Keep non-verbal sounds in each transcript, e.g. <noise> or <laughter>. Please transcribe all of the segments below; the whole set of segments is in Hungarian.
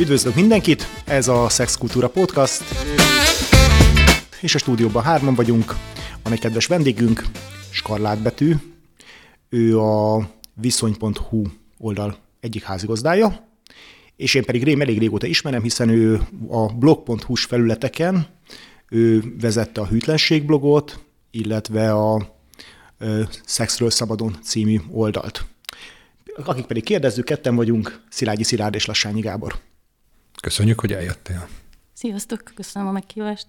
Üdvözlök mindenkit, ez a Sex Kultúra Podcast, és a stúdióban hárman vagyunk. Van egy kedves vendégünk, Skarlátbetű, ő a viszony.hu oldal egyik házigazdája, és én pedig rém elég régóta ismerem, hiszen ő a blog.hu-s felületeken ő vezette a hűtlenség blogot, illetve a Szexről Szabadon című oldalt. Akik pedig kérdezzük, ketten vagyunk, Szilágyi Szilárd és Lassányi Gábor. Köszönjük, hogy eljöttél. Sziasztok, köszönöm a meghívást.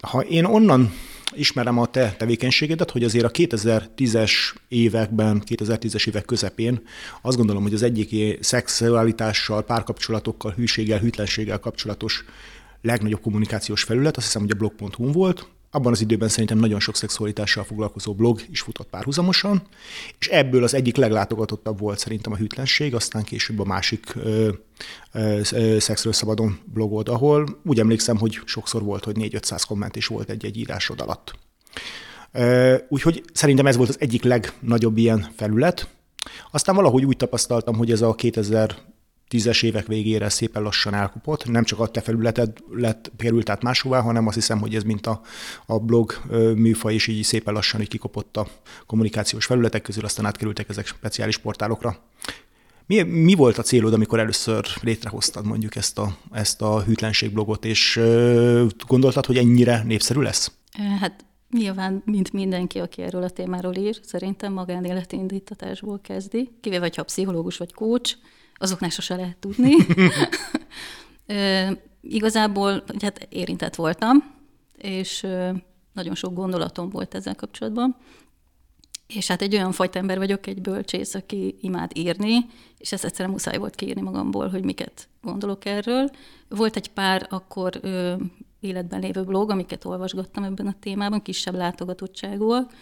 Ha én onnan ismerem a te tevékenységedet, hogy azért a 2010-es években, 2010-es évek közepén azt gondolom, hogy az egyik szexualitással, párkapcsolatokkal, hűséggel, hűtlenséggel kapcsolatos legnagyobb kommunikációs felület, azt hiszem, hogy a blog.hu volt, abban az időben szerintem nagyon sok szexualitással foglalkozó blog is futott párhuzamosan, és ebből az egyik leglátogatottabb volt szerintem a hűtlenség, aztán később a másik ö, ö, ö, Szexről Szabadon blogod, ahol úgy emlékszem, hogy sokszor volt, hogy 4-500 komment is volt egy-egy írásod alatt. Ö, úgyhogy szerintem ez volt az egyik legnagyobb ilyen felület. Aztán valahogy úgy tapasztaltam, hogy ez a 2000 tízes évek végére szépen lassan elkupott. Nem csak a te felületed lett, került át máshová, hanem azt hiszem, hogy ez mint a, a blog műfaj is így szépen lassan így kikopott a kommunikációs felületek közül, aztán átkerültek ezek speciális portálokra. Mi, mi volt a célod, amikor először létrehoztad mondjuk ezt a, ezt a hűtlenség blogot, és gondoltad, hogy ennyire népszerű lesz? Hát Nyilván, mint mindenki, aki erről a témáról ír, szerintem magánéleti indítatásból kezdi, kivéve, ha pszichológus vagy coach, azoknál sose lehet tudni. <laughs> Igazából hát érintett voltam, és nagyon sok gondolatom volt ezzel kapcsolatban. És hát egy olyan fajta ember vagyok, egy bölcsész, aki imád írni, és ezt egyszerűen muszáj volt kiírni magamból, hogy miket gondolok erről. Volt egy pár akkor ö, életben lévő blog, amiket olvasgattam ebben a témában, kisebb látogatottságúak,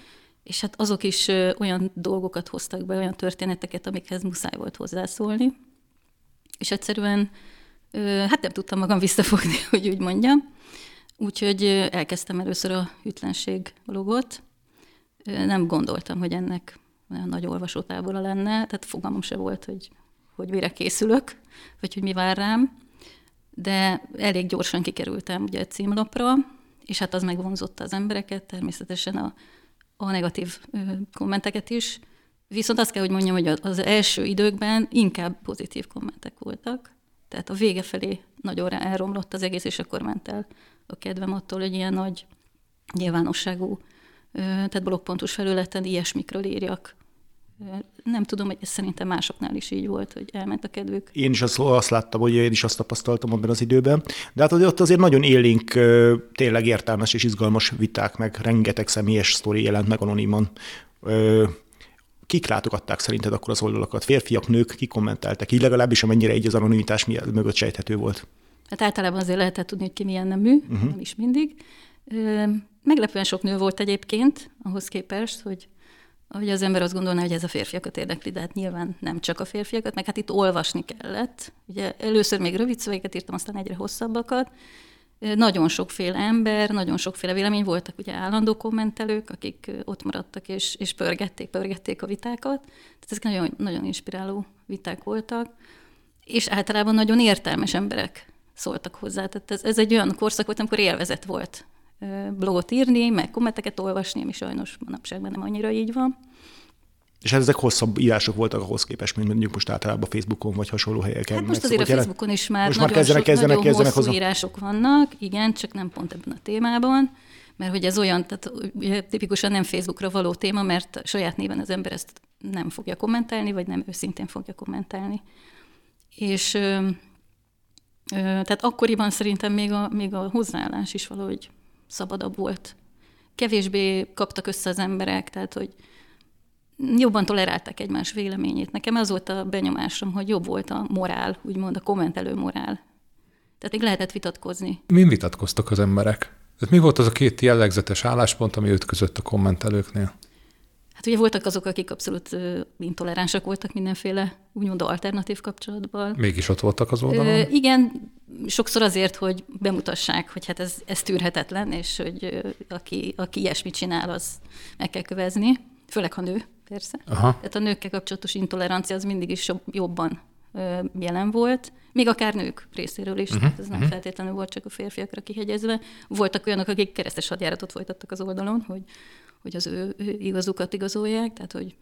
és hát azok is ö, olyan dolgokat hoztak be, olyan történeteket, amikhez muszáj volt hozzászólni és egyszerűen hát nem tudtam magam visszafogni, <laughs> hogy úgy mondjam. Úgyhogy elkezdtem először a hűtlenség blogot. Nem gondoltam, hogy ennek olyan nagy olvasótábora lenne, tehát fogalmam se volt, hogy, hogy mire készülök, vagy hogy mi vár rám. De elég gyorsan kikerültem ugye a címlapra, és hát az megvonzotta az embereket, természetesen a, a negatív kommenteket is, Viszont azt kell, hogy mondjam, hogy az első időkben inkább pozitív kommentek voltak. Tehát a vége felé nagyon elromlott az egész, és akkor ment el a kedvem attól, hogy ilyen nagy nyilvánosságú, tehát blogpontos felületen ilyesmikről írjak. Nem tudom, hogy ez szerintem másoknál is így volt, hogy elment a kedvük. Én is azt, azt láttam, hogy én is azt tapasztaltam abban az időben. De hát ott azért nagyon élénk, tényleg értelmes és izgalmas viták, meg rengeteg személyes sztori jelent meg anoniman kik látogatták szerinted akkor az oldalakat? Férfiak, nők, kik kommenteltek? Így legalábbis amennyire így az anonimitás mögött sejthető volt. Hát általában azért lehetett tudni, hogy ki milyen nemű, uh-huh. nem is mindig. Meglepően sok nő volt egyébként, ahhoz képest, hogy, hogy az ember azt gondolná, hogy ez a férfiakat érdekli, de hát nyilván nem csak a férfiakat, meg hát itt olvasni kellett. Ugye először még rövid szövegeket írtam, aztán egyre hosszabbakat, nagyon sokféle ember, nagyon sokféle vélemény voltak, ugye állandó kommentelők, akik ott maradtak és, és pörgették, pörgették a vitákat. Tehát ezek nagyon, nagyon inspiráló viták voltak, és általában nagyon értelmes emberek szóltak hozzá. Tehát ez, ez egy olyan korszak volt, amikor élvezet volt blogot írni, meg kommenteket olvasni, ami sajnos manapság nem annyira így van. És ezek hosszabb írások voltak ahhoz képest, mint mondjuk most általában Facebookon vagy hasonló helyeken. Hát most azért a Facebookon is már most nagyon, már kezdenek, kezdenek, nagyon kezdenek hosszú hozzá. írások vannak, igen, csak nem pont ebben a témában, mert hogy ez olyan, tehát ugye, tipikusan nem Facebookra való téma, mert saját néven az ember ezt nem fogja kommentálni, vagy nem őszintén fogja kommentálni. És ö, ö, tehát akkoriban szerintem még a, még a hozzáállás is valahogy szabadabb volt. Kevésbé kaptak össze az emberek, tehát hogy jobban tolerálták egymás véleményét. Nekem az volt a benyomásom, hogy jobb volt a morál, úgymond a kommentelő morál. Tehát még lehetett vitatkozni. Min vitatkoztak az emberek? Tehát mi volt az a két jellegzetes álláspont, ami ütközött a kommentelőknél? Hát ugye voltak azok, akik abszolút intoleránsak voltak mindenféle úgymond alternatív kapcsolatban. Mégis ott voltak az oldalon? Ö, igen, sokszor azért, hogy bemutassák, hogy hát ez, ez tűrhetetlen, és hogy aki, aki ilyesmit csinál, az meg kell kövezni, főleg ha nő persze. Aha. Tehát a nőkkel kapcsolatos intolerancia az mindig is jobban jelen volt, még akár nők részéről is, uh-huh. tehát ez nem uh-huh. feltétlenül volt csak a férfiakra kihegyezve. Voltak olyanok, akik keresztes hadjáratot folytattak az oldalon, hogy, hogy az ő, ő igazukat igazolják, tehát hogy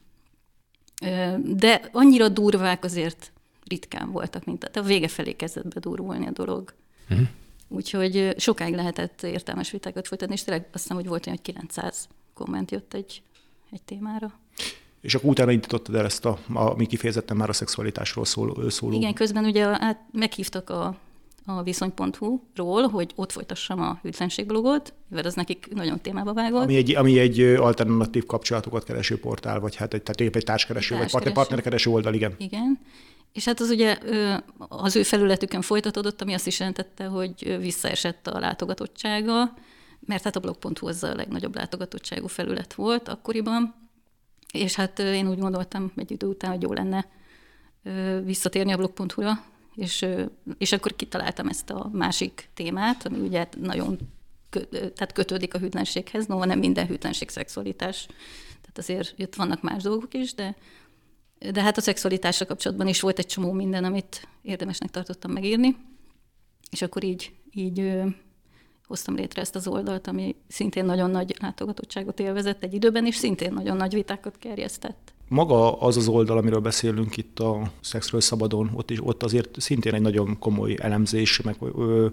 de annyira durvák azért ritkán voltak, mint tehát a vége felé kezdett bedurulni a dolog. Uh-huh. Úgyhogy sokáig lehetett értelmes vitákat folytatni, és tényleg azt hiszem, hogy volt olyan, hogy 900 komment jött egy, egy témára. És akkor utána indítottad el ezt a, ami kifejezetten már a szexualitásról szól, szóló. Igen, közben ugye át, meghívtak a, a viszony.hu-ról, hogy ott folytassam a hűtlenségblogot, mert az nekik nagyon témába vágott. Ami egy, ami egy alternatív kapcsolatokat kereső portál, vagy hát egy, tehát egy társkereső, egy vagy partner, partnerkereső oldal, igen. Igen. És hát az ugye az ő felületükön folytatódott, ami azt is jelentette, hogy visszaesett a látogatottsága, mert hát a blog.hu az a legnagyobb látogatottságú felület volt akkoriban, és hát én úgy gondoltam egy idő után, hogy jó lenne visszatérni a blog.hu-ra, és, és akkor kitaláltam ezt a másik témát, ami ugye nagyon kö, tehát kötődik a hűtlenséghez, no, nem minden hűtlenség szexualitás, tehát azért itt vannak más dolgok is, de, de hát a szexualitásra kapcsolatban is volt egy csomó minden, amit érdemesnek tartottam megírni, és akkor így, így hoztam létre ezt az oldalt, ami szintén nagyon nagy látogatottságot élvezett egy időben, és szintén nagyon nagy vitákat kerjesztett. Maga az az oldal, amiről beszélünk itt a Szexről Szabadon, ott, is, ott azért szintén egy nagyon komoly elemzés, meg ö,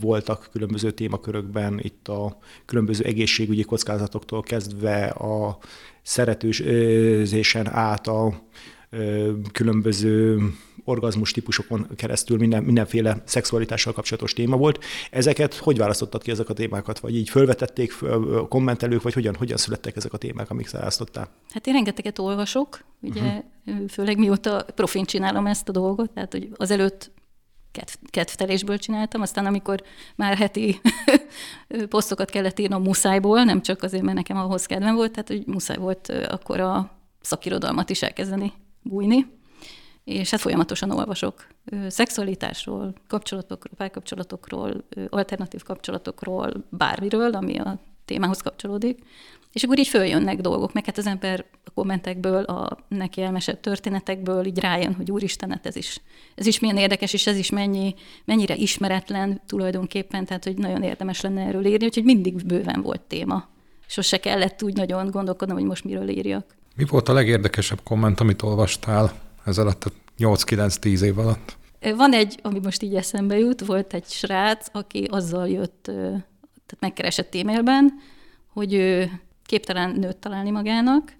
voltak különböző témakörökben, itt a különböző egészségügyi kockázatoktól kezdve a szeretőzésen át a különböző orgazmus típusokon keresztül minden, mindenféle szexualitással kapcsolatos téma volt. Ezeket hogy választottad ki ezek a témákat? Vagy így fölvetették a kommentelők, vagy hogyan, hogyan születtek ezek a témák, amik választottál? Hát én rengeteget olvasok, ugye uh-huh. főleg mióta profin csinálom ezt a dolgot, tehát hogy azelőtt kedvtelésből csináltam, aztán amikor már heti <laughs> posztokat kellett írnom muszájból, nem csak azért, mert nekem ahhoz kedvem volt, tehát hogy muszáj volt akkor a szakirodalmat is elkezdeni bújni, és hát folyamatosan olvasok szexualitásról, kapcsolatokról, párkapcsolatokról, alternatív kapcsolatokról, bármiről, ami a témához kapcsolódik, és akkor így följönnek dolgok, meg hát az ember a kommentekből, a neki elmesett történetekből így rájön, hogy úristen, hát ez is, ez is milyen érdekes, és ez is mennyi, mennyire ismeretlen tulajdonképpen, tehát hogy nagyon érdemes lenne erről írni, úgyhogy mindig bőven volt téma. Sose kellett úgy nagyon gondolkodnom, hogy most miről írjak. Mi volt a legérdekesebb komment, amit olvastál ez alatt a 8-9-10 év alatt? Van egy, ami most így eszembe jut, volt egy srác, aki azzal jött, tehát megkeresett e-mailben, hogy ő képtelen nőt találni magának,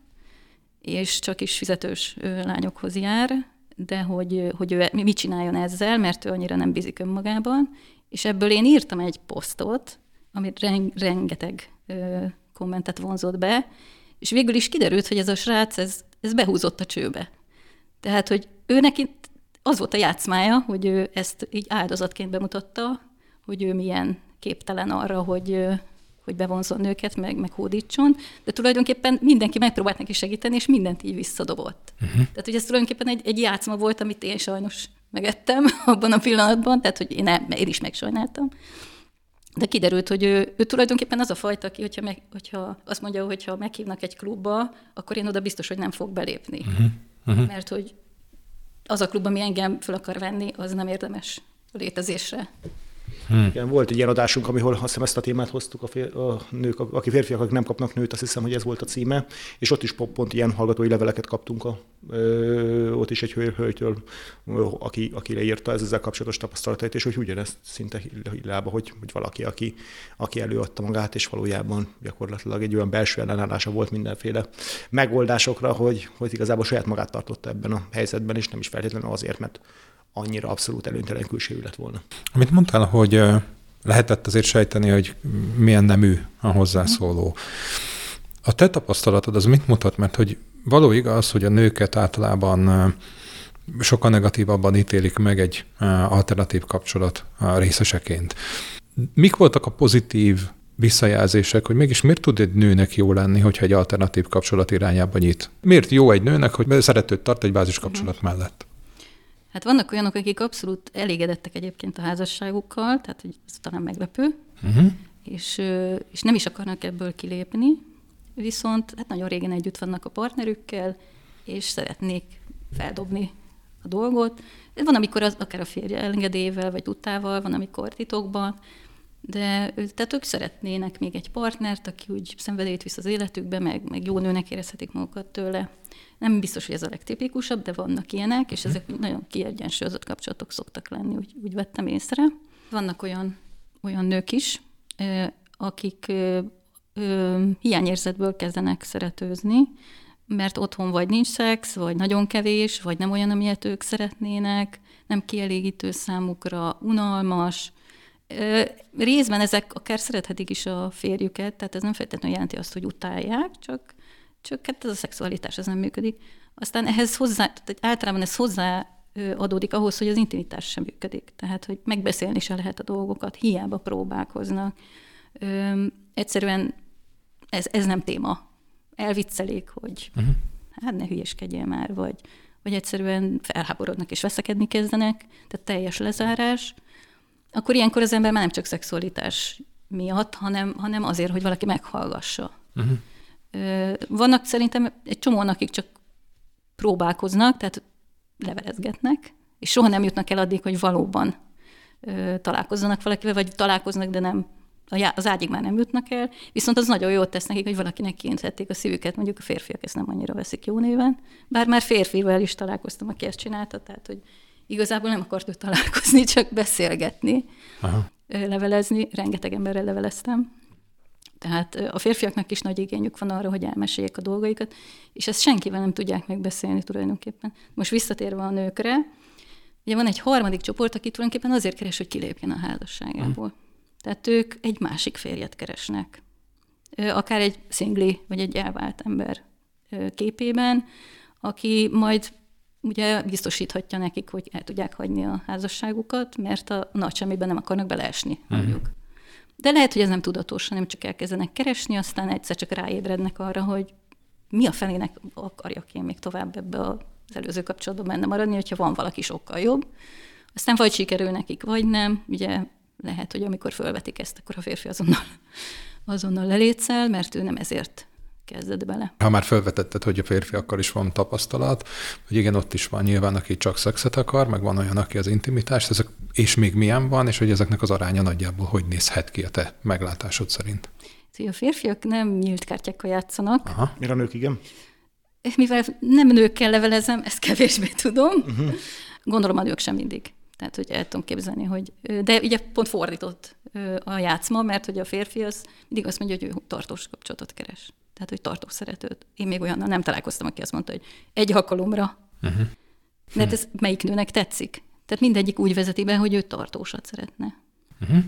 és csak is fizetős lányokhoz jár, de hogy, hogy ő mit csináljon ezzel, mert ő annyira nem bízik önmagában, és ebből én írtam egy posztot, amit rengeteg kommentet vonzott be, és végül is kiderült, hogy ez a srác, ez, ez behúzott a csőbe. Tehát, hogy ő neki az volt a játszmája, hogy ő ezt így áldozatként bemutatta, hogy ő milyen képtelen arra, hogy, hogy bevonzon nőket, meg, meg hódítson, de tulajdonképpen mindenki megpróbált neki segíteni, és mindent így visszadobott. Uh-huh. Tehát, hogy ez tulajdonképpen egy, egy játszma volt, amit én sajnos megettem <laughs> abban a pillanatban, tehát, hogy én, nem, én is megsajnáltam. De kiderült, hogy ő, ő tulajdonképpen az a fajta, aki, hogyha, meg, hogyha azt mondja, hogy ha meghívnak egy klubba, akkor én oda biztos, hogy nem fog belépni. Uh-huh. Uh-huh. Mert hogy az a klub, ami engem fel akar venni, az nem érdemes a létezésre. Hmm. Igen, volt egy ilyen adásunk, ahol azt hiszem ezt a témát hoztuk, a, fér, a nők, aki férfiak, akik nem kapnak nőt, azt hiszem, hogy ez volt a címe, és ott is pont, ilyen hallgatói leveleket kaptunk, a, ö, ott is egy hölgytől, aki, aki leírta ez ezzel kapcsolatos tapasztalatait, és hogy ugyanezt szinte lába, hogy, hogy valaki, aki, aki előadta magát, és valójában gyakorlatilag egy olyan belső ellenállása volt mindenféle megoldásokra, hogy, hogy igazából saját magát tartotta ebben a helyzetben, és nem is feltétlenül azért, mert annyira abszolút előnytelen külsejű lett volna. Amit mondtál, hogy lehetett azért sejteni, hogy milyen nemű a hozzászóló. A te tapasztalatod az mit mutat? Mert hogy való igaz, hogy a nőket általában sokkal negatívabban ítélik meg egy alternatív kapcsolat részeseként. Mik voltak a pozitív visszajelzések, hogy mégis miért tud egy nőnek jó lenni, hogyha egy alternatív kapcsolat irányába nyit? Miért jó egy nőnek, hogy szeretőt tart egy bázis kapcsolat mellett? Hát vannak olyanok, akik abszolút elégedettek egyébként a házasságukkal, tehát hogy ez talán meglepő, uh-huh. és, és nem is akarnak ebből kilépni, viszont hát nagyon régen együtt vannak a partnerükkel, és szeretnék feldobni a dolgot. Van, amikor az akár a férje elengedével, vagy tudtával, van, amikor titokban, de tehát ők szeretnének még egy partnert, aki úgy szenvedélyt visz az életükbe, meg, meg jó nőnek érezhetik magukat tőle. Nem biztos, hogy ez a legtipikusabb, de vannak ilyenek, és ezek nagyon kiegyensúlyozott kapcsolatok szoktak lenni, úgy, úgy vettem észre. Vannak olyan, olyan nők is, akik hiányérzetből kezdenek szeretőzni, mert otthon vagy nincs szex, vagy nagyon kevés, vagy nem olyan, amilyet ők szeretnének, nem kielégítő számukra, unalmas. Részben ezek akár szerethetik is a férjüket, tehát ez nem feltétlenül jelenti azt, hogy utálják, csak, csak hát ez a szexualitás, ez nem működik. Aztán ehhez hozzá, tehát általában ez hozzá adódik ahhoz, hogy az intimitás sem működik. Tehát, hogy megbeszélni se lehet a dolgokat, hiába próbálkoznak. Ö, egyszerűen ez, ez nem téma. Elviccelik, hogy uh-huh. hát ne hülyeskedjél már, vagy, vagy egyszerűen felháborodnak és veszekedni kezdenek, tehát teljes lezárás, akkor ilyenkor az ember már nem csak szexualitás miatt, hanem, hanem azért, hogy valaki meghallgassa. Uh-huh. Vannak szerintem egy csomóan, akik csak próbálkoznak, tehát levelezgetnek, és soha nem jutnak el addig, hogy valóban találkozzanak valakivel, vagy találkoznak, de nem az ágyig már nem jutnak el, viszont az nagyon jót tesz nekik, hogy valakinek kényszerítették a szívüket, mondjuk a férfiak ezt nem annyira veszik jó néven, bár már férfivel is találkoztam, aki ezt csinálta, tehát hogy igazából nem akart ő találkozni, <laughs> csak beszélgetni, Aha. levelezni, rengeteg emberrel leveleztem, tehát a férfiaknak is nagy igényük van arra, hogy elmeséljék a dolgaikat, és ezt senkivel nem tudják megbeszélni tulajdonképpen. Most visszatérve a nőkre, ugye van egy harmadik csoport, aki tulajdonképpen azért keres, hogy kilépjen a házasságából. Hmm. Tehát ők egy másik férjet keresnek. Akár egy szingli, vagy egy elvált ember képében, aki majd ugye biztosíthatja nekik, hogy el tudják hagyni a házasságukat, mert a nagy semmiben nem akarnak beleesni, mondjuk. De lehet, hogy ez nem tudatos, hanem csak elkezdenek keresni, aztán egyszer csak ráébrednek arra, hogy mi a felének akarjak én még tovább ebbe az előző kapcsolatban benne maradni, hogyha van valaki sokkal jobb. Aztán vagy sikerül nekik, vagy nem. Ugye lehet, hogy amikor fölvetik ezt, akkor a férfi azonnal, azonnal lelétszel, mert ő nem ezért kezdett bele. Ha már felvetetted, hogy a férfiakkal is van tapasztalat, hogy igen, ott is van nyilván, aki csak szexet akar, meg van olyan, aki az intimitást, ezek, és még milyen van, és hogy ezeknek az aránya nagyjából hogy nézhet ki a te meglátásod szerint? A férfiak nem nyílt kártyákkal játszanak. Aha. Mire a nők igen? Mivel nem nőkkel levelezem, ezt kevésbé tudom. Uh-huh. Gondolom a nők sem mindig. Tehát, hogy el tudom képzelni, hogy... De ugye pont fordított a játszma, mert hogy a férfi az mindig azt mondja, hogy ő tartós kapcsolatot keres. Tehát, hogy tartós szeretőt. Én még olyannal nem találkoztam, aki azt mondta, hogy egy alkalomra. Uh-huh. Mert ez melyik nőnek tetszik? Tehát mindegyik úgy vezeti be, hogy ő tartósat szeretne. Uh-huh.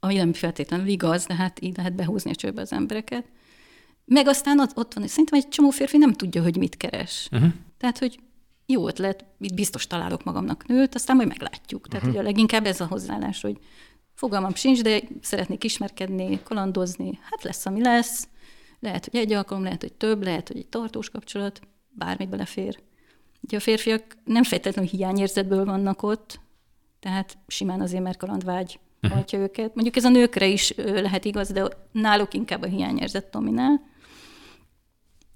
Ami nem feltétlenül igaz, de hát így lehet behúzni a csőbe az embereket. Meg aztán ott, van, szerintem egy csomó férfi nem tudja, hogy mit keres. Uh-huh. Tehát, hogy jó ötlet, itt biztos találok magamnak nőt, aztán majd meglátjuk. Tehát uh-huh. ugye leginkább ez a hozzáállás, hogy fogalmam sincs, de szeretnék ismerkedni, kalandozni, hát lesz, ami lesz. Lehet, hogy egy alkalom, lehet, hogy több, lehet, hogy egy tartós kapcsolat, bármi belefér. Ugye a férfiak nem feltétlenül hiányérzetből vannak ott, tehát simán azért, mert kalandvágy uh-huh. hajtja őket. Mondjuk ez a nőkre is lehet igaz, de náluk inkább a hiányérzet dominál.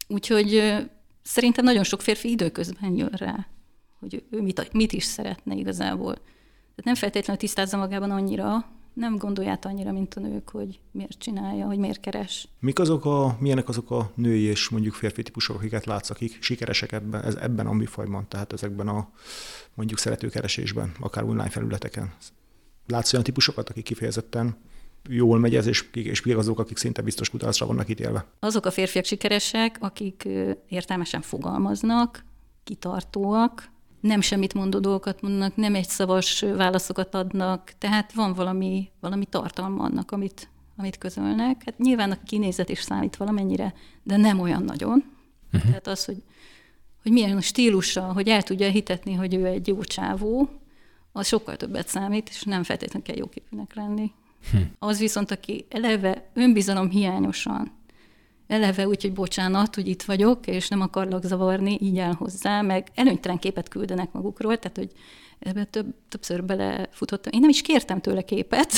Úgyhogy szerintem nagyon sok férfi időközben jön rá, hogy ő mit, mit is szeretne igazából. Tehát nem feltétlenül tisztázza magában annyira, nem gondolját annyira, mint a nők, hogy miért csinálja, hogy miért keres. Mik azok a, milyenek azok a női és mondjuk férfi típusok, akiket látsz, akik sikeresek ebben, ez, ebben a műfajban, tehát ezekben a mondjuk szeretőkeresésben, akár online felületeken? Látsz olyan típusokat, akik kifejezetten jól megy ez, és, és még azok, akik szinte biztos kutatásra vannak ítélve. Azok a férfiak sikeresek, akik értelmesen fogalmaznak, kitartóak, nem semmit mondó dolgokat mondanak, nem egy szavas válaszokat adnak, tehát van valami, valami tartalma annak, amit, amit közölnek. Hát nyilván a kinézet is számít valamennyire, de nem olyan nagyon. Uh-huh. Tehát az, hogy, hogy milyen a stílusa, hogy el tudja hitetni, hogy ő egy jó csávó, az sokkal többet számít, és nem feltétlenül kell jóképűnek lenni. Hm. Az viszont, aki eleve önbizalom hiányosan, eleve úgy, hogy bocsánat, hogy itt vagyok, és nem akarlak zavarni, így el hozzá, meg előnytelen képet küldenek magukról, tehát, hogy ebbe több, többször belefutottam. Én nem is kértem tőle képet,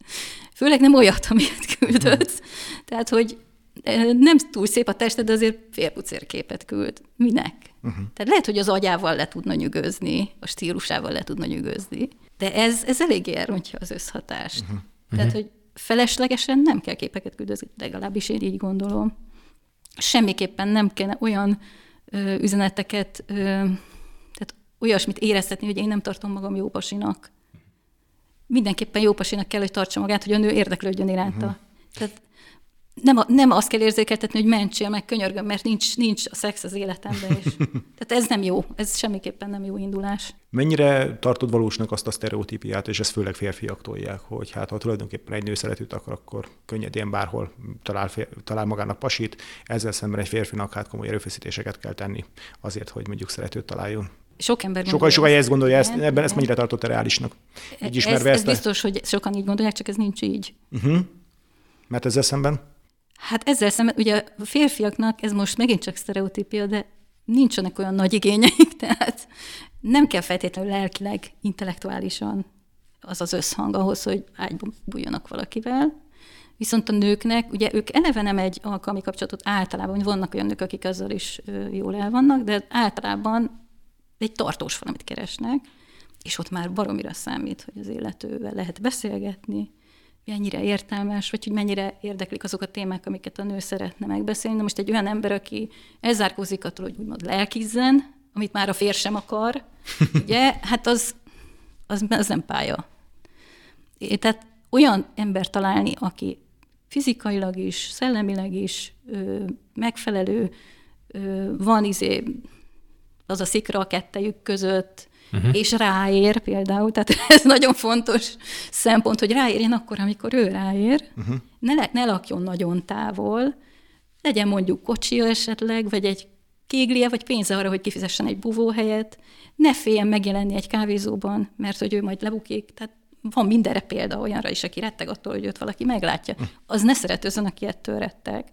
<laughs> főleg nem olyat, amit küldött. Hm. Tehát, hogy eh, nem túl szép a tested, de azért félpucér képet küld. Minek? Uh-huh. Tehát lehet, hogy az agyával le tudna nyűgözni, a stílusával le tudna nyűgözni, de ez, ez eléggé elrontja az összhatást. Uh-huh. Tehát, hogy feleslegesen nem kell képeket küldözni, legalábbis én így gondolom. Semmiképpen nem kellene olyan ö, üzeneteket, ö, tehát olyasmit éreztetni, hogy én nem tartom magam jó pasinak. Mindenképpen jó pasinak kell, hogy tartsa magát, hogy a nő érdeklődjön iránta. Uh-huh. Tehát nem, a, nem azt kell érzékeltetni, hogy mentsél meg, könyörgöm, mert nincs, nincs a szex az életemben. És, <laughs> tehát ez nem jó, ez semmiképpen nem jó indulás. Mennyire tartod valósnak azt a sztereotípiát, és ezt főleg férfiak tolják, hogy hát ha tulajdonképpen egy nő szeretőt akar, akkor könnyedén bárhol talál, fér, talál magának pasit, ezzel szemben egy férfinak hát komoly erőfeszítéseket kell tenni azért, hogy mondjuk szeretőt találjon. Sok ember Sokan, sokan ezt gondolja, ezt, ebben igen. ezt mennyire tartott reálisnak? Így ismerve ez, ezt ez biztos, hogy sokan így gondolják, csak ez nincs így. Uh-huh. Mert ezzel szemben? Hát ezzel szemben, ugye a férfiaknak ez most megint csak sztereotípia, de nincsenek olyan nagy igényeik, <laughs> tehát nem kell feltétlenül lelkileg, intellektuálisan az az összhang ahhoz, hogy ágyba bújjanak valakivel. Viszont a nőknek, ugye ők eleve nem egy alkalmi kapcsolatot általában, hogy vannak olyan nők, akik azzal is jól el vannak, de általában egy tartós valamit keresnek, és ott már baromira számít, hogy az illetővel lehet beszélgetni, mennyire értelmes, vagy hogy mennyire érdeklik azok a témák, amiket a nő szeretne megbeszélni. Na most egy olyan ember, aki elzárkózik attól, hogy úgymond lelkizzen, amit már a fér sem akar, <laughs> ugye, hát az, az, az nem pálya. É, tehát olyan ember találni, aki fizikailag is, szellemileg is ö, megfelelő, ö, van izé, az a szikra a kettejük között, uh-huh. és ráér például, tehát <laughs> ez nagyon fontos szempont, hogy ráérjen akkor, amikor ő ráér, uh-huh. ne, ne lakjon nagyon távol, legyen mondjuk kocsi esetleg, vagy egy kéglie, vagy pénze arra, hogy kifizessen egy buvóhelyet, ne féljen megjelenni egy kávézóban, mert hogy ő majd lebukik, tehát van mindenre példa olyanra is, aki retteg attól, hogy őt valaki meglátja. Uh-huh. Az ne szeretőzön, aki ettől retteg.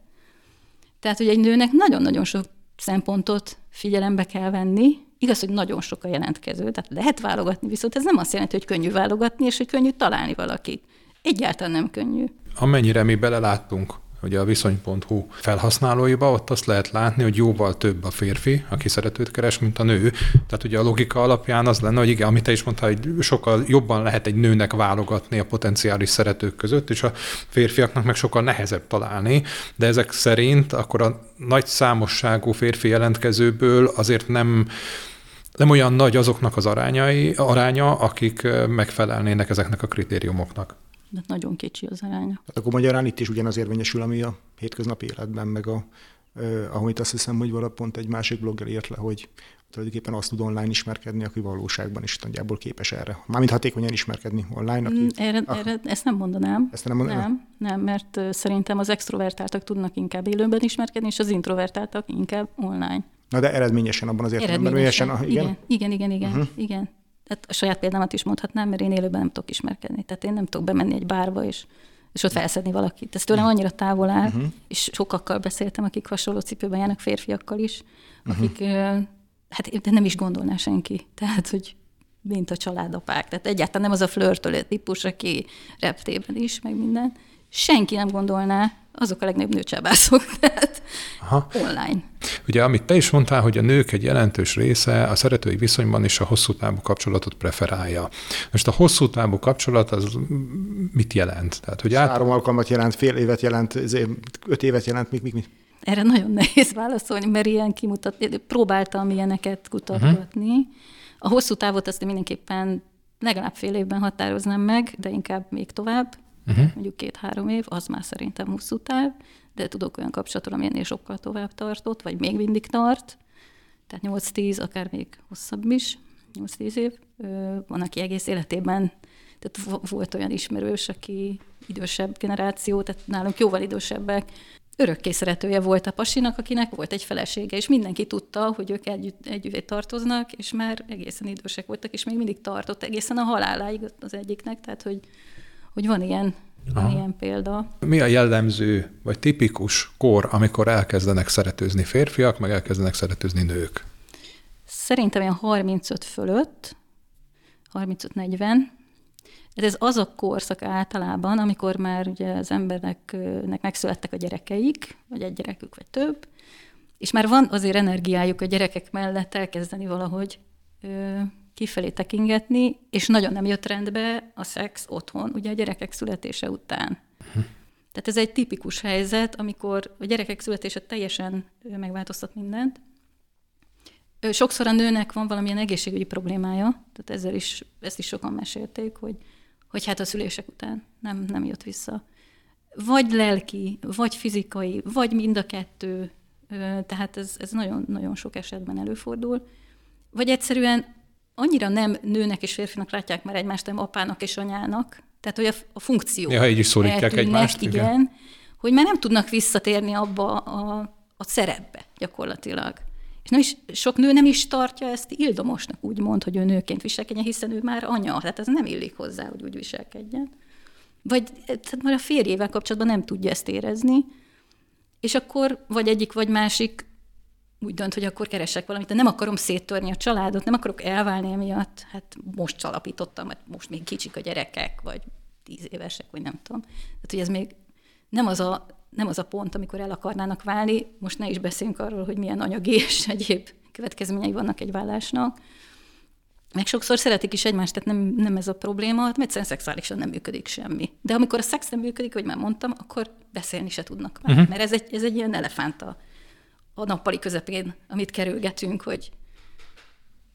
Tehát, hogy egy nőnek nagyon-nagyon sok szempontot figyelembe kell venni, Igaz, hogy nagyon sok a jelentkező, tehát lehet válogatni, viszont ez nem azt jelenti, hogy könnyű válogatni, és hogy könnyű találni valakit. Egyáltalán nem könnyű. Amennyire mi beleláttunk ugye a viszony.hu felhasználóiba, ott azt lehet látni, hogy jóval több a férfi, aki szeretőt keres, mint a nő. Tehát ugye a logika alapján az lenne, hogy igen, amit te is mondtál, hogy sokkal jobban lehet egy nőnek válogatni a potenciális szeretők között, és a férfiaknak meg sokkal nehezebb találni, de ezek szerint akkor a nagy számosságú férfi jelentkezőből azért nem nem olyan nagy azoknak az arányai, aránya, akik megfelelnének ezeknek a kritériumoknak de nagyon kicsi az aránya. Tehát akkor magyarán itt is ugyanaz érvényesül, ami a hétköznapi életben, meg a, eh, amit azt hiszem, hogy valami pont egy másik blogger írt le, hogy tulajdonképpen azt tud online ismerkedni, aki valóságban is nagyjából képes erre. Mármint hatékonyan ismerkedni online. Aki, erre, ah, erre, ezt nem mondanám. Ezt nem mondanám? Nem, nem, mert szerintem az extrovertáltak tudnak inkább élőben ismerkedni, és az introvertáltak inkább online. Na de eredményesen abban az értelemben. Eredményesen, igen? igen? Igen, igen, igen, uh-huh. igen. Tehát a saját példámat is mondhatnám, mert én élőben nem tudok ismerkedni. Tehát én nem tudok bemenni egy bárba, és, és ott felszedni valakit. Ez tőlem annyira távol áll, uh-huh. és sokakkal beszéltem, akik hasonló cipőben járnak, férfiakkal is, akik, uh-huh. hát de nem is gondolná senki. Tehát, hogy mint a családapák. Tehát egyáltalán nem az a flörtölő típus, aki reptében is, meg minden. Senki nem gondolná, azok a legnagyobb nőcsábászok, <laughs> tehát Aha. online. Ugye, amit te is mondtál, hogy a nők egy jelentős része a szeretői viszonyban is a hosszú távú kapcsolatot preferálja. Most a hosszú távú kapcsolat az mit jelent? Tehát, hogy át... Három alkalmat jelent, fél évet jelent, öt évet jelent, mik, mik, mik? Erre nagyon <laughs> nehéz válaszolni, mert ilyen kimutat, próbáltam ilyeneket kutatgatni. Uh-huh. A hosszú távot azt mindenképpen legalább fél évben határoznám meg, de inkább még tovább uh-huh. mondjuk két-három év, az már szerintem hosszú táv, de tudok olyan kapcsolatról, ami ennél sokkal tovább tartott, vagy még mindig tart, tehát 8-10, akár még hosszabb is, 8-10 év. Van, aki egész életében, tehát volt olyan ismerős, aki idősebb generáció, tehát nálunk jóval idősebbek, örökké szeretője volt a pasinak, akinek volt egy felesége, és mindenki tudta, hogy ők együtt, együtt tartoznak, és már egészen idősek voltak, és még mindig tartott egészen a haláláig az egyiknek, tehát hogy hogy van ilyen, van ilyen példa. Mi a jellemző, vagy tipikus kor, amikor elkezdenek szeretőzni férfiak, meg elkezdenek szeretőzni nők? Szerintem ilyen 35 fölött, 35-40, ez az a korszak általában, amikor már ugye az embernek megszülettek a gyerekeik, vagy egy gyerekük, vagy több, és már van azért energiájuk a gyerekek mellett elkezdeni valahogy ö, kifelé tekingetni, és nagyon nem jött rendbe a szex otthon, ugye a gyerekek születése után. Tehát ez egy tipikus helyzet, amikor a gyerekek születése teljesen megváltoztat mindent. Sokszor a nőnek van valamilyen egészségügyi problémája, tehát ezzel is, ezt is sokan mesélték, hogy, hogy hát a szülések után nem, nem jött vissza. Vagy lelki, vagy fizikai, vagy mind a kettő, tehát ez, ez nagyon, nagyon sok esetben előfordul. Vagy egyszerűen annyira nem nőnek és férfinak látják már egymást, hanem apának és anyának, tehát hogy a, a funkció. Ja, így is szólítják egymást. Igen, igen, hogy már nem tudnak visszatérni abba a, a szerepbe gyakorlatilag. És nem is, sok nő nem is tartja ezt ildomosnak, úgymond, hogy ő nőként viselkedjen, hiszen ő már anya, tehát ez nem illik hozzá, hogy úgy viselkedjen. Vagy tehát már a férjével kapcsolatban nem tudja ezt érezni, és akkor vagy egyik, vagy másik úgy dönt, hogy akkor keresek valamit, de nem akarom széttörni a családot, nem akarok elválni emiatt, hát most csalapítottam, hát most még kicsik a gyerekek, vagy tíz évesek, vagy nem tudom. Tehát, hogy ez még nem az a, nem az a pont, amikor el akarnának válni, most ne is beszéljünk arról, hogy milyen anyagi és egyéb következményei vannak egy vállásnak. Meg sokszor szeretik is egymást, tehát nem, nem ez a probléma, mert egyszerűen szexuálisan nem működik semmi. De amikor a szex nem működik, hogy már mondtam, akkor beszélni se tudnak már. Uh-huh. Mert ez egy, ez egy ilyen elefánt a, nappali közepén, amit kerülgetünk, hogy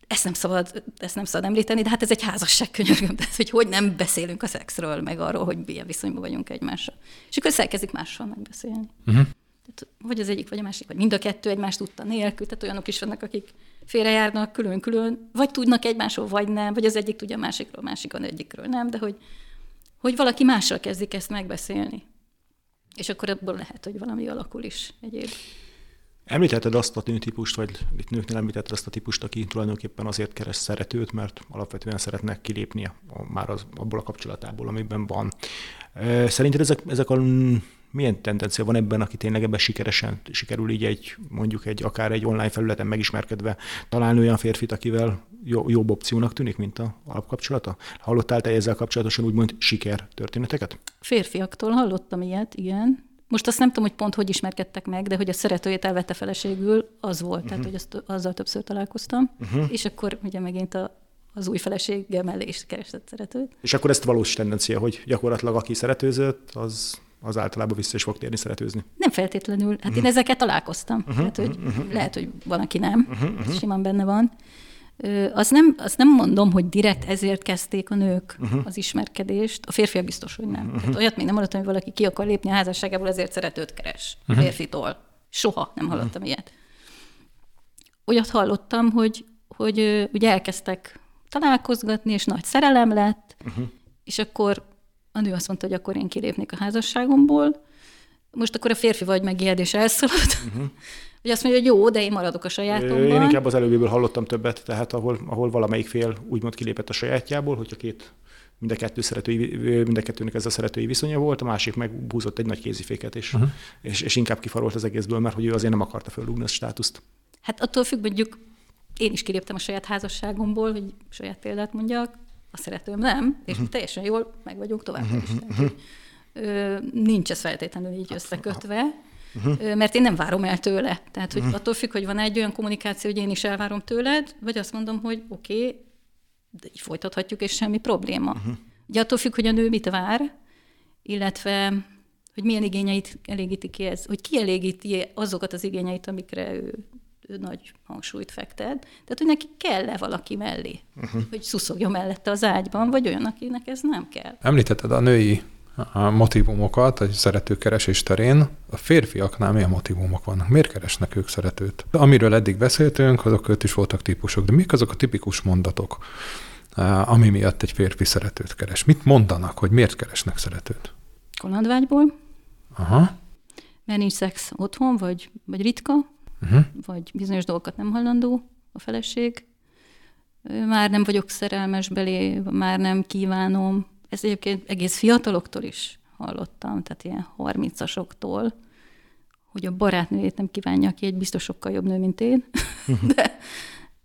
ezt nem szabad, ezt nem szabad említeni, de hát ez egy házasság könyörgöm, tehát hogy hogy nem beszélünk a szexről, meg arról, hogy milyen viszonyban vagyunk egymással. És akkor elkezdik mással megbeszélni. Uh-huh. Tehát, vagy az egyik, vagy a másik, vagy mind a kettő egymást tudta nélkül, tehát olyanok is vannak, akik félrejárnak külön-külön, vagy tudnak egymásról, vagy nem, vagy az egyik tudja a másikról, a másik az egyikről nem, de hogy, hogy valaki mással kezdik ezt megbeszélni. És akkor ebből lehet, hogy valami alakul is egyéb. Említetted azt a nőtípust, vagy itt nőknél említetted azt a típust, aki tulajdonképpen azért keres szeretőt, mert alapvetően szeretnek kilépni a, már az, abból a kapcsolatából, amiben van. Szerinted ezek, ezek a milyen tendencia van ebben, aki tényleg ebben sikeresen sikerül így egy, mondjuk egy, akár egy online felületen megismerkedve találni olyan férfit, akivel jó, jobb opciónak tűnik, mint a alapkapcsolata? Hallottál te ezzel kapcsolatosan úgymond siker történeteket? Férfiaktól hallottam ilyet, igen. Most azt nem tudom, hogy pont hogy ismerkedtek meg, de hogy a szeretőjét elvette feleségül, az volt, uh-huh. tehát hogy azt, azzal többször találkoztam, uh-huh. és akkor ugye megint a, az új felesége mellé is keresett szeretőt. És akkor ezt valós tendencia, hogy gyakorlatilag aki szeretőzött, az az általában vissza is fog térni szeretőzni. Nem feltétlenül. Hát uh-huh. én ezekkel találkoztam. Uh-huh. Hát, hogy uh-huh. lehet, hogy van, aki nem, uh-huh. simán benne van. Azt nem, azt nem mondom, hogy direkt ezért kezdték a nők uh-huh. az ismerkedést. A férfiak biztos, hogy nem. Uh-huh. Tehát olyat még nem hallottam, hogy valaki ki akar lépni a házasságából, ezért szeretőt keres uh-huh. a férfitól. Soha nem hallottam uh-huh. ilyet. Olyat hallottam, hogy, hogy ugye elkezdtek találkozgatni, és nagy szerelem lett, uh-huh. és akkor a nő azt mondta, hogy akkor én kilépnék a házasságomból. Most akkor a férfi vagy megijed és elszaladt. Uh-huh. Hogy azt mondja, hogy jó, de én maradok a sajátomban. Én inkább az előbből hallottam többet, tehát ahol, ahol valamelyik fél úgymond kilépett a sajátjából, hogyha két mind a, kettő szeretői, mind a kettőnek ez a szeretői viszonya volt, a másik meg búzott egy nagy kéziféket, és, uh-huh. és, és inkább kifarolt az egészből, mert hogy ő azért nem akarta fölrúgni a státuszt. Hát attól függ, mondjuk én is kiléptem a saját házasságomból, hogy saját példát mondjak, a szeretőm nem, és uh-huh. teljesen jól meg vagyunk tovább is. Uh-huh. ö, nincs ez feltétlenül így összekötve, uh-huh. mert én nem várom el tőle. Tehát, hogy uh-huh. attól függ, hogy van egy olyan kommunikáció, hogy én is elvárom tőled, vagy azt mondom, hogy oké, okay, de így folytathatjuk, és semmi probléma. Uh-huh. Ugye attól függ, hogy a nő mit vár, illetve hogy milyen igényeit elégíti ki ez, hogy kielégíti azokat az igényeit, amikre ő nagy hangsúlyt fektet. Tehát, hogy neki kell-e valaki mellé, uh-huh. hogy szuszogja mellette az ágyban, vagy olyan, akinek ez nem kell. Említetted a női a motivumokat a szeretőkeresés terén. A férfiaknál milyen motivumok vannak? Miért keresnek ők szeretőt? Amiről eddig beszéltünk, azok őt is voltak típusok, de mik azok a tipikus mondatok, ami miatt egy férfi szeretőt keres? Mit mondanak, hogy miért keresnek szeretőt? Kalandvágyból. Aha. Mert nincs szex otthon, vagy, vagy ritka, uh-huh. vagy bizonyos dolgokat nem hallandó a feleség. Már nem vagyok szerelmes belé, már nem kívánom. Ez egyébként egész fiataloktól is hallottam, tehát ilyen 30-asoktól, hogy a barátnőjét nem kívánja, aki egy biztos sokkal jobb nő, mint én, uh-huh. de,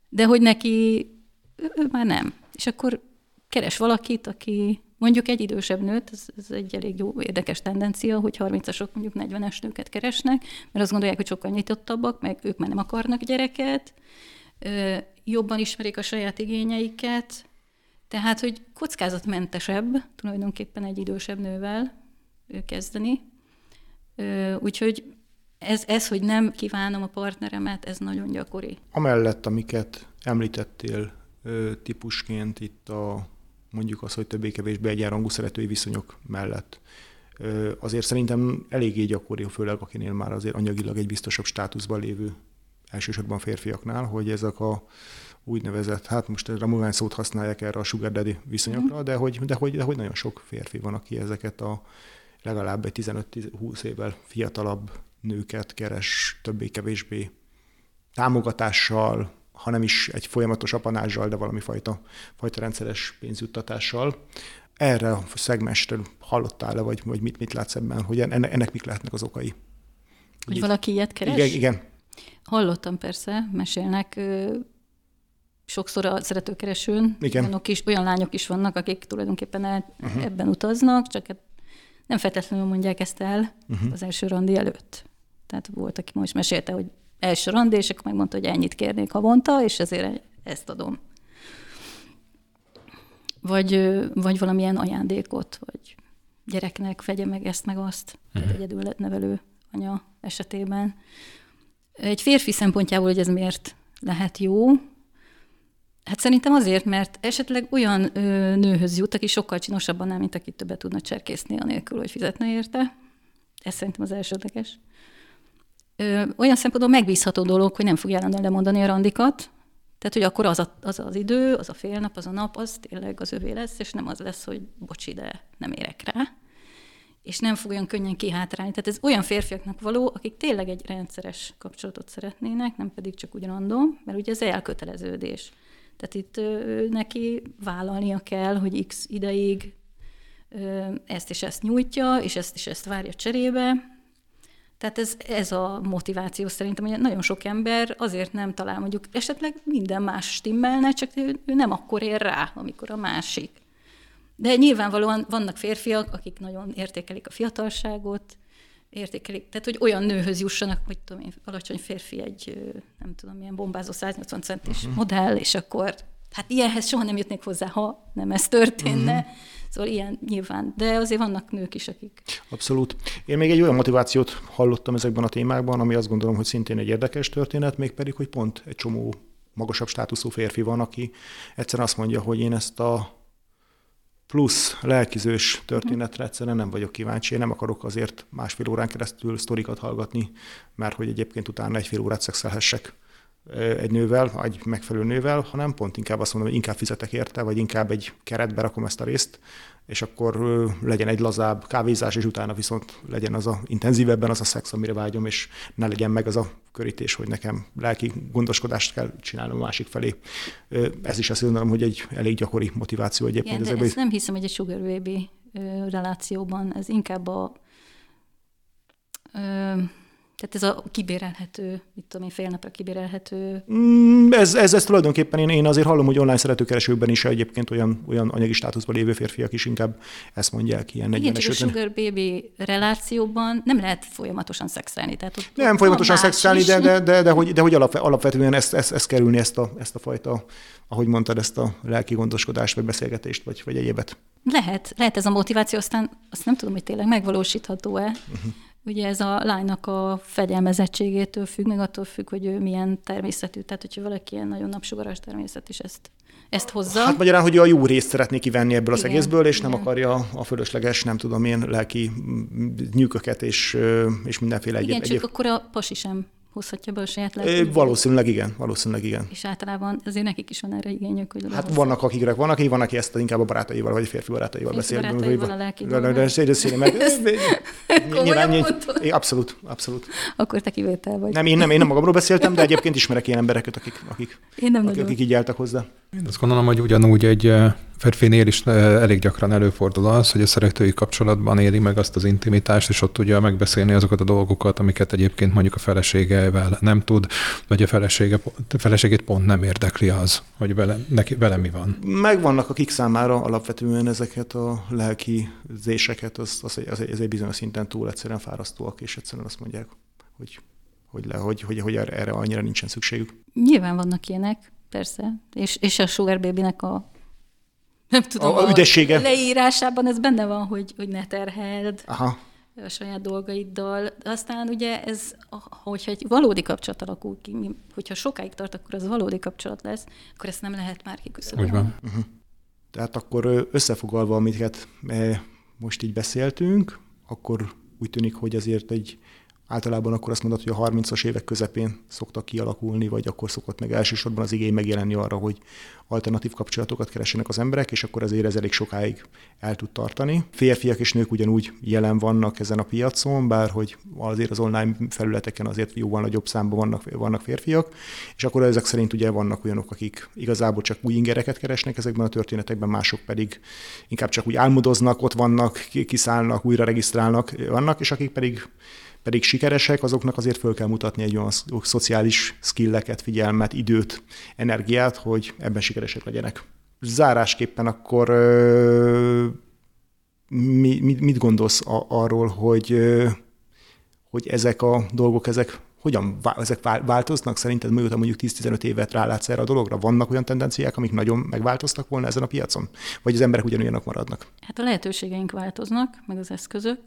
de hogy neki ő, ő már nem. És akkor keres valakit, aki, mondjuk egy idősebb nőt, ez, ez egy elég jó, érdekes tendencia, hogy 30-asok mondjuk 40-es nőket keresnek, mert azt gondolják, hogy sokkal nyitottabbak, meg ők már nem akarnak gyereket, jobban ismerik a saját igényeiket, tehát, hogy kockázatmentesebb tulajdonképpen egy idősebb nővel kezdeni. Úgyhogy ez, ez, hogy nem kívánom a partneremet, ez nagyon gyakori. Amellett, amiket említettél típusként itt a mondjuk az, hogy többé-kevésbé egyenrangú szeretői viszonyok mellett, azért szerintem eléggé gyakori, főleg akinél már azért anyagilag egy biztosabb státuszban lévő elsősorban férfiaknál, hogy ezek a úgynevezett, hát most a mugány szót használják erre a sugar daddy viszonyokra, mm. de, hogy, de, hogy, de hogy nagyon sok férfi van, aki ezeket a legalább egy 15-20 évvel fiatalabb nőket keres többé-kevésbé támogatással, ha nem is egy folyamatos apanással, de valami fajta, fajta rendszeres pénzjuttatással. Erre a szegmesről hallottál-e, vagy, vagy mit, mit látsz ebben, hogy ennek, ennek mik lehetnek az okai? Hogy valaki ilyet keres? Igen, igen. Hallottam persze, mesélnek sokszor a szeretőkeresőn Igen. Olyanok is, olyan lányok is vannak, akik tulajdonképpen el, uh-huh. ebben utaznak, csak hát nem feltétlenül mondják ezt el uh-huh. az első randi előtt. Tehát volt, aki most mesélte, hogy első randi, és akkor megmondta, hogy ennyit kérnék havonta, és ezért ezt adom. Vagy, vagy valamilyen ajándékot, vagy gyereknek vegye meg ezt, meg azt, uh-huh. egyedül nevelő anya esetében. Egy férfi szempontjából, hogy ez miért lehet jó, Hát szerintem azért, mert esetleg olyan ö, nőhöz jut, aki sokkal csinosabban nem, mint aki többet tudna cserkészni, anélkül, hogy fizetne érte. Ez szerintem az elsődleges. Ö, olyan szempontból megbízható dolog, hogy nem fog állandóan lemondani a randikat, tehát, hogy akkor az, a, az az idő, az a fél nap, az a nap, az tényleg az övé lesz, és nem az lesz, hogy bocsi, de nem érek rá. És nem fog olyan könnyen kihátrálni. Tehát ez olyan férfiaknak való, akik tényleg egy rendszeres kapcsolatot szeretnének, nem pedig csak úgy random, mert ugye ez elköteleződés. Tehát itt neki vállalnia kell, hogy x ideig ezt és ezt nyújtja, és ezt és ezt várja cserébe. Tehát ez, ez a motiváció szerintem, hogy nagyon sok ember azért nem talál mondjuk, esetleg minden más stimmelne, csak ő, ő nem akkor ér rá, amikor a másik. De nyilvánvalóan vannak férfiak, akik nagyon értékelik a fiatalságot, értékelik. Tehát, hogy olyan nőhöz jussanak, hogy tudom én, alacsony férfi egy, nem tudom, milyen bombázó 180 centis uh-huh. modell, és akkor hát ilyenhez soha nem jutnék hozzá, ha nem ez történne. Uh-huh. Szóval ilyen nyilván, de azért vannak nők is, akik... Abszolút. Én még egy olyan motivációt hallottam ezekben a témákban, ami azt gondolom, hogy szintén egy érdekes történet, mégpedig, hogy pont egy csomó magasabb státuszú férfi van, aki egyszerűen azt mondja, hogy én ezt a plusz lelkizős történetre egyszerűen nem vagyok kíváncsi. Én nem akarok azért másfél órán keresztül sztorikat hallgatni, mert hogy egyébként utána egy fél órát szexelhessek egy nővel, egy megfelelő nővel, hanem pont inkább azt mondom, hogy inkább fizetek érte, vagy inkább egy keretbe rakom ezt a részt, és akkor legyen egy lazább kávézás, és utána viszont legyen az a intenzívebben az a szex, amire vágyom, és ne legyen meg az a körítés, hogy nekem lelki gondoskodást kell csinálnom a másik felé. Ez is azt gondolom, hogy egy elég gyakori motiváció egyébként. Igen, de ezekben. ezt nem hiszem, hogy egy sugar baby relációban, ez inkább a tehát ez a kibérelhető, mit tudom én, fél napra kibérelhető. Mm, ez, ez, ez tulajdonképpen én, én azért hallom, hogy online szeretőkeresőkben is egyébként olyan, olyan anyagi státuszban lévő férfiak is inkább ezt mondják ilyen Igen, csak a sugar baby relációban nem lehet folyamatosan szexelni. Tehát ott nem folyamatosan szexelni, de, de, de, de, hogy, de hogy alap, alapvetően ezt, ezt, ezt kerülni, ezt a, ezt a fajta, ahogy mondtad, ezt a lelki gondoskodást, vagy beszélgetést, vagy, vagy egyébet. Lehet, lehet ez a motiváció, aztán azt nem tudom, hogy tényleg megvalósítható-e. Uh-huh. Ugye ez a lánynak a fegyelmezettségétől függ, meg attól függ, hogy ő milyen természetű. Tehát, hogyha valaki ilyen nagyon napsugaras természet is ezt, ezt hozza. Hát magyarán, hogy a jó részt szeretné kivenni ebből az egészből, és igen. nem akarja a fölösleges, nem tudom én, lelki nyűköket és, és mindenféle igen, egyéb. Igen, csak akkor a pasi sem hozhatja be a saját lelkét. Valószínűleg igen, valószínűleg igen. És általában azért nekik is van erre igényük, hogy Hát vannak akiknek van, aki van, aki ezt inkább a barátaival, vagy a férfi barátaival beszél. Barátaival a lelki de, de, abszolút, abszolút. Akkor te kivétel vagy. Nem, én nem, én nem magamról beszéltem, de egyébként ismerek ilyen embereket, akik, akik, én nem akik, akik így álltak hozzá. Én azt gondolom, hogy ugyanúgy egy férfinél is elég gyakran előfordul az, hogy a szeretői kapcsolatban éli meg azt az intimitást, és ott tudja megbeszélni azokat a dolgokat, amiket egyébként mondjuk a feleségevel nem tud, vagy a felesége, a feleségét pont nem érdekli az, hogy vele, neki, vele mi van. Megvannak akik számára alapvetően ezeket a lelki zéseket, az, az, az, az egy bizonyos szinten túl egyszerűen fárasztóak, és egyszerűen azt mondják, hogy hogy, le, hogy, hogy, hogy erre annyira nincsen szükségük. Nyilván vannak ilyenek, persze, és, és a Sugar Baby-nek a nem tudom, a, a üdessége. leírásában ez benne van, hogy, hogy ne terheld Aha. A saját dolgaiddal. Aztán ugye ez, hogyha egy valódi kapcsolat alakul ki, hogyha sokáig tart, akkor az valódi kapcsolat lesz, akkor ezt nem lehet már kiküszöbölni. Úgy van. Uh-huh. Tehát akkor összefoglalva, amiket eh, most így beszéltünk, akkor úgy tűnik, hogy azért egy Általában akkor azt mondod, hogy a 30-as évek közepén szoktak kialakulni, vagy akkor szokott meg elsősorban az igény megjelenni arra, hogy alternatív kapcsolatokat keresenek az emberek, és akkor ezért ez elég sokáig el tud tartani. Férfiak és nők ugyanúgy jelen vannak ezen a piacon, bár hogy azért az online felületeken azért jóval nagyobb számban vannak, vannak férfiak, és akkor ezek szerint ugye vannak olyanok, akik igazából csak új ingereket keresnek ezekben a történetekben, mások pedig inkább csak úgy álmodoznak, ott vannak, kiszállnak, újra regisztrálnak, vannak, és akik pedig pedig sikeresek, azoknak azért föl kell mutatni egy olyan szociális skilleket, figyelmet, időt, energiát, hogy ebben sikeresek legyenek. Zárásképpen akkor mi, mit gondolsz arról, hogy, hogy ezek a dolgok, ezek hogyan ezek változnak? Szerinted miután mondjuk 10-15 évet rálátsz erre a dologra? Vannak olyan tendenciák, amik nagyon megváltoztak volna ezen a piacon? Vagy az emberek ugyanolyanok maradnak? Hát a lehetőségeink változnak, meg az eszközök,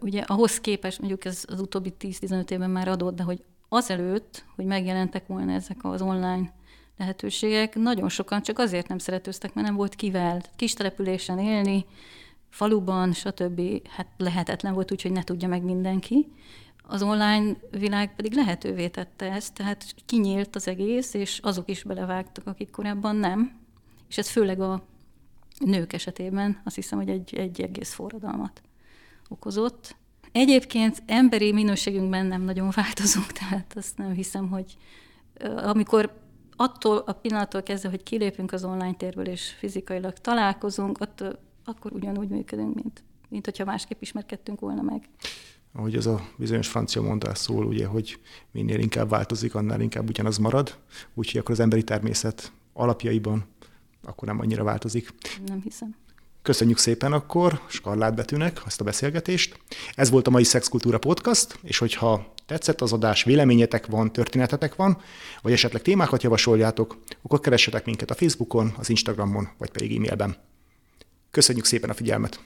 ugye ahhoz képest, mondjuk ez az utóbbi 10-15 évben már adott, de hogy azelőtt, hogy megjelentek volna ezek az online lehetőségek, nagyon sokan csak azért nem szeretőztek, mert nem volt kivel. Kis településen élni, faluban, stb. Hát lehetetlen volt úgy, hogy ne tudja meg mindenki. Az online világ pedig lehetővé tette ezt, tehát kinyílt az egész, és azok is belevágtak, akik korábban nem. És ez főleg a nők esetében azt hiszem, hogy egy, egy egész forradalmat okozott. Egyébként emberi minőségünkben nem nagyon <laughs> változunk, tehát azt nem hiszem, hogy amikor attól a pillanattól kezdve, hogy kilépünk az online térből és fizikailag találkozunk, attól, akkor ugyanúgy működünk, mint, mint hogyha másképp ismerkedtünk volna meg. Ahogy az a bizonyos francia mondás szól, ugye, hogy minél inkább változik, annál inkább ugyanaz marad, úgyhogy akkor az emberi természet alapjaiban akkor nem annyira változik. Nem hiszem. Köszönjük szépen akkor Skarlátbetűnek ezt a beszélgetést. Ez volt a mai Szexkultúra Podcast, és hogyha tetszett az adás, véleményetek van, történetetek van, vagy esetleg témákat javasoljátok, akkor keressetek minket a Facebookon, az Instagramon, vagy pedig e-mailben. Köszönjük szépen a figyelmet!